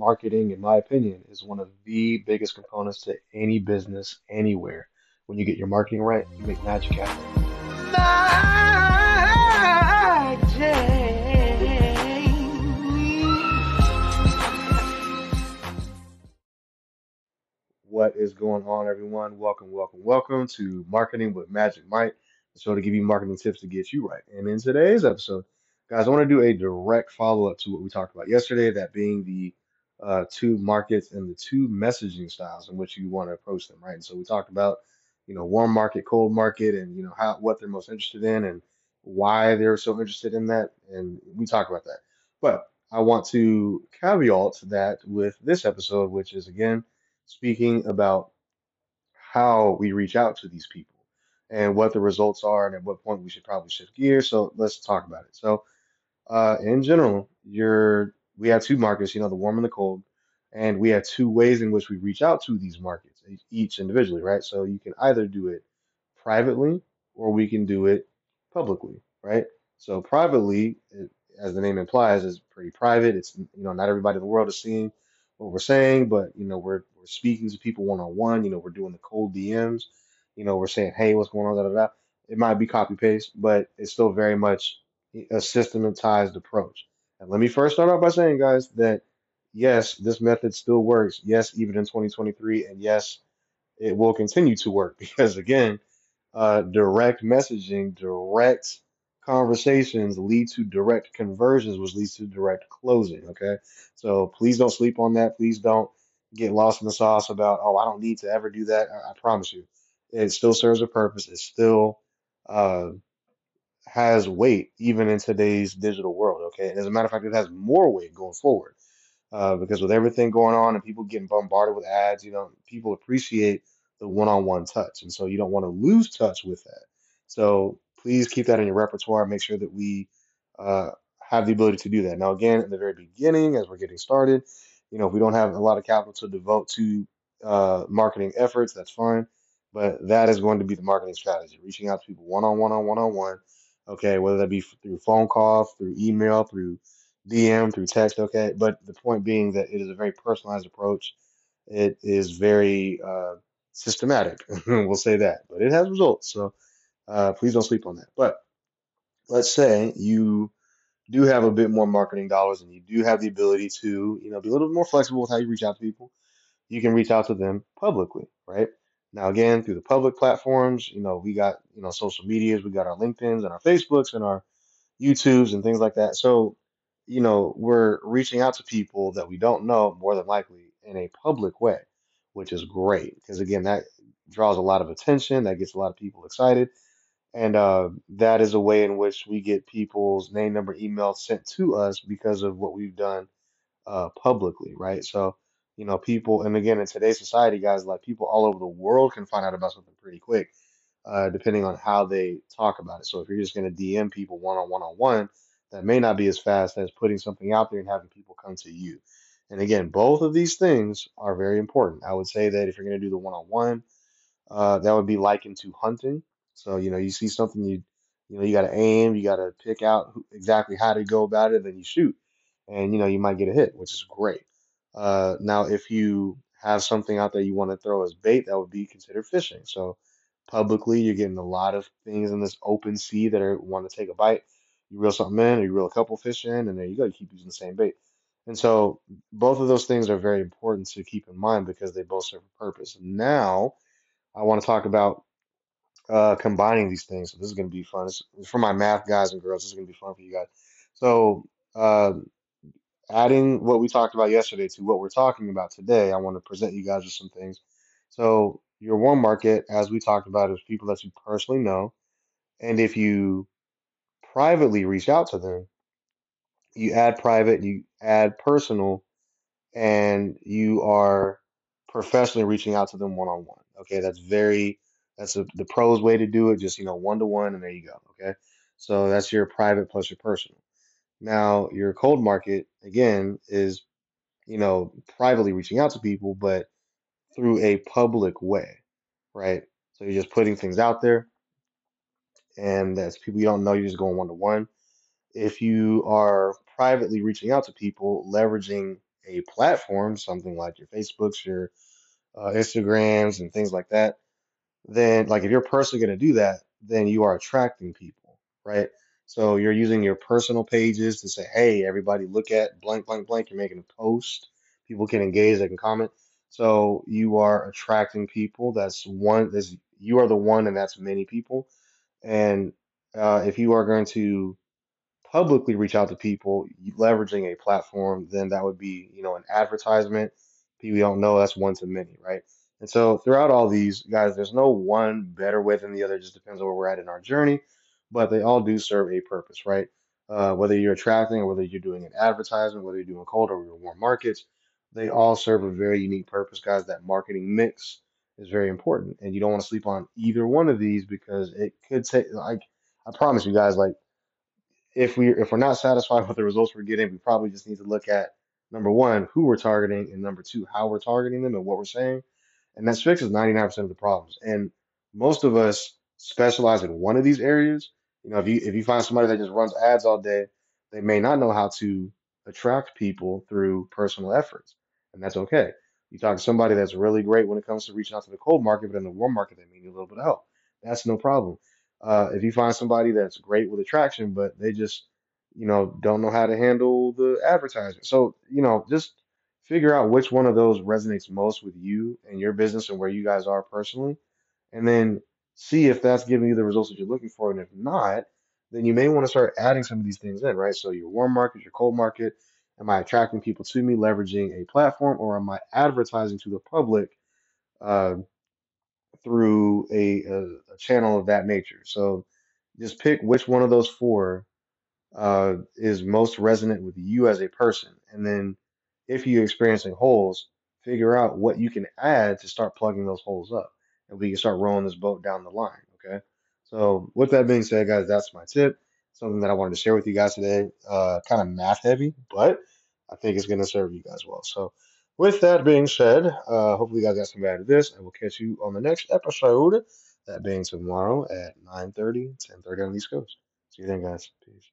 marketing, in my opinion, is one of the biggest components to any business anywhere. When you get your marketing right, you make magic happen. What is going on, everyone? Welcome, welcome, welcome to Marketing with Magic Mike, the show to give you marketing tips to get you right. And in today's episode, guys, I want to do a direct follow up to what we talked about yesterday, that being the uh, two markets and the two messaging styles in which you want to approach them, right? And so we talked about, you know, warm market, cold market, and you know how what they're most interested in and why they're so interested in that, and we talked about that. But I want to caveat that with this episode, which is again speaking about how we reach out to these people and what the results are and at what point we should probably shift gears. So let's talk about it. So uh, in general, you're we have two markets, you know, the warm and the cold, and we have two ways in which we reach out to these markets, each individually, right? So you can either do it privately or we can do it publicly, right? So privately, as the name implies, is pretty private. It's you know not everybody in the world is seeing what we're saying, but you know we're we're speaking to people one on one. You know we're doing the cold DMs. You know we're saying, hey, what's going on? Da, da, da. It might be copy paste, but it's still very much a systematized approach. And let me first start off by saying, guys, that yes, this method still works. Yes, even in 2023, and yes, it will continue to work because again, uh, direct messaging, direct conversations lead to direct conversions, which leads to direct closing. Okay, so please don't sleep on that. Please don't get lost in the sauce about, oh, I don't need to ever do that. I, I promise you, it still serves a purpose. It still uh, has weight even in today's digital world. Okay, and as a matter of fact, it has more weight going forward uh, because with everything going on and people getting bombarded with ads, you know, people appreciate the one-on-one touch, and so you don't want to lose touch with that. So please keep that in your repertoire. Make sure that we uh, have the ability to do that. Now, again, in the very beginning, as we're getting started, you know, if we don't have a lot of capital to devote to uh, marketing efforts, that's fine. But that is going to be the marketing strategy, reaching out to people one-on-one on one-on-one. Okay, whether that be through phone call, through email, through DM, through text. Okay, but the point being that it is a very personalized approach. It is very uh, systematic. we'll say that, but it has results. So uh, please don't sleep on that. But let's say you do have a bit more marketing dollars and you do have the ability to, you know, be a little more flexible with how you reach out to people. You can reach out to them publicly, right? Now, again, through the public platforms, you know, we got, you know, social medias, we got our LinkedIn's and our Facebooks and our YouTubes and things like that. So, you know, we're reaching out to people that we don't know more than likely in a public way, which is great because again, that draws a lot of attention, that gets a lot of people excited, and uh, that is a way in which we get people's name, number, email sent to us because of what we've done uh, publicly, right? So, you know, people, and again, in today's society, guys, like people all over the world can find out about something pretty quick uh, depending on how they talk about it. So if you're just going to DM people one on one on one, that may not be as fast as putting something out there and having people come to you. And again, both of these things are very important. I would say that if you're going to do the one on one, that would be likened to hunting. So, you know, you see something you, you know, you got to aim, you got to pick out who, exactly how to go about it, then you shoot, and you know, you might get a hit, which is great. Uh, now, if you have something out there you want to throw as bait, that would be considered fishing. So, publicly, you're getting a lot of things in this open sea that are want to take a bite. You reel something in, or you reel a couple fish in, and there you go. You keep using the same bait. And so, both of those things are very important to keep in mind because they both serve a purpose. Now, I want to talk about uh, combining these things. So this is going to be fun. It's, for my math guys and girls. This is going to be fun for you guys. So, uh, adding what we talked about yesterday to what we're talking about today, I want to present you guys with some things. So, your warm market, as we talked about, is people that you personally know. And if you privately reach out to them, you add private, you add personal, and you are professionally reaching out to them one on one. Okay, that's very that's a, the pros way to do it. Just you know one to one, and there you go. Okay, so that's your private plus your personal. Now your cold market again is you know privately reaching out to people, but through a public way, right? So you're just putting things out there, and that's people you don't know. You're just going one to one. If you are privately reaching out to people, leveraging a platform, something like your Facebooks, your uh, Instagrams, and things like that, then like if you're personally going to do that, then you are attracting people, right? So you're using your personal pages to say, hey, everybody, look at blank, blank, blank. You're making a post. People can engage, they can comment. So you are attracting people. That's one. That's you are the one, and that's many people. And uh, if you are going to publicly reach out to people leveraging a platform, then that would be, you know, an advertisement. People don't know that's one to many, right? And so throughout all these guys, there's no one better way than the other. It just depends on where we're at in our journey, but they all do serve a purpose, right? Uh, whether you're attracting or whether you're doing an advertisement, whether you're doing cold or warm markets, they all serve a very unique purpose, guys. That marketing mix is very important, and you don't want to sleep on either one of these because it could take, like, I promise you guys, like if we if we're not satisfied with the results we're getting, we probably just need to look at number one, who we're targeting, and number two, how we're targeting them and what we're saying. And that fixes 99% of the problems. And most of us specialize in one of these areas. You know, if you if you find somebody that just runs ads all day, they may not know how to attract people through personal efforts. And that's okay. You talk to somebody that's really great when it comes to reaching out to the cold market, but in the warm market, they may need a little bit of help. That's no problem. Uh, if you find somebody that's great with attraction, but they just, you know, don't know how to handle the advertising. So, you know, just figure out which one of those resonates most with you and your business and where you guys are personally, and then see if that's giving you the results that you're looking for. And if not, then you may want to start adding some of these things in, right? So your warm market, your cold market. Am I attracting people to me leveraging a platform, or am I advertising to the public? Uh, through a, a, a channel of that nature. So just pick which one of those four uh, is most resonant with you as a person. And then if you're experiencing holes, figure out what you can add to start plugging those holes up. And we can start rolling this boat down the line. Okay. So with that being said, guys, that's my tip. Something that I wanted to share with you guys today. Uh, kind of math heavy, but I think it's going to serve you guys well. So with that being said, uh, hopefully you guys got some out of this, and we'll catch you on the next episode. That being tomorrow at 9:30, 10:30 on the East Coast. See you then, guys. Peace.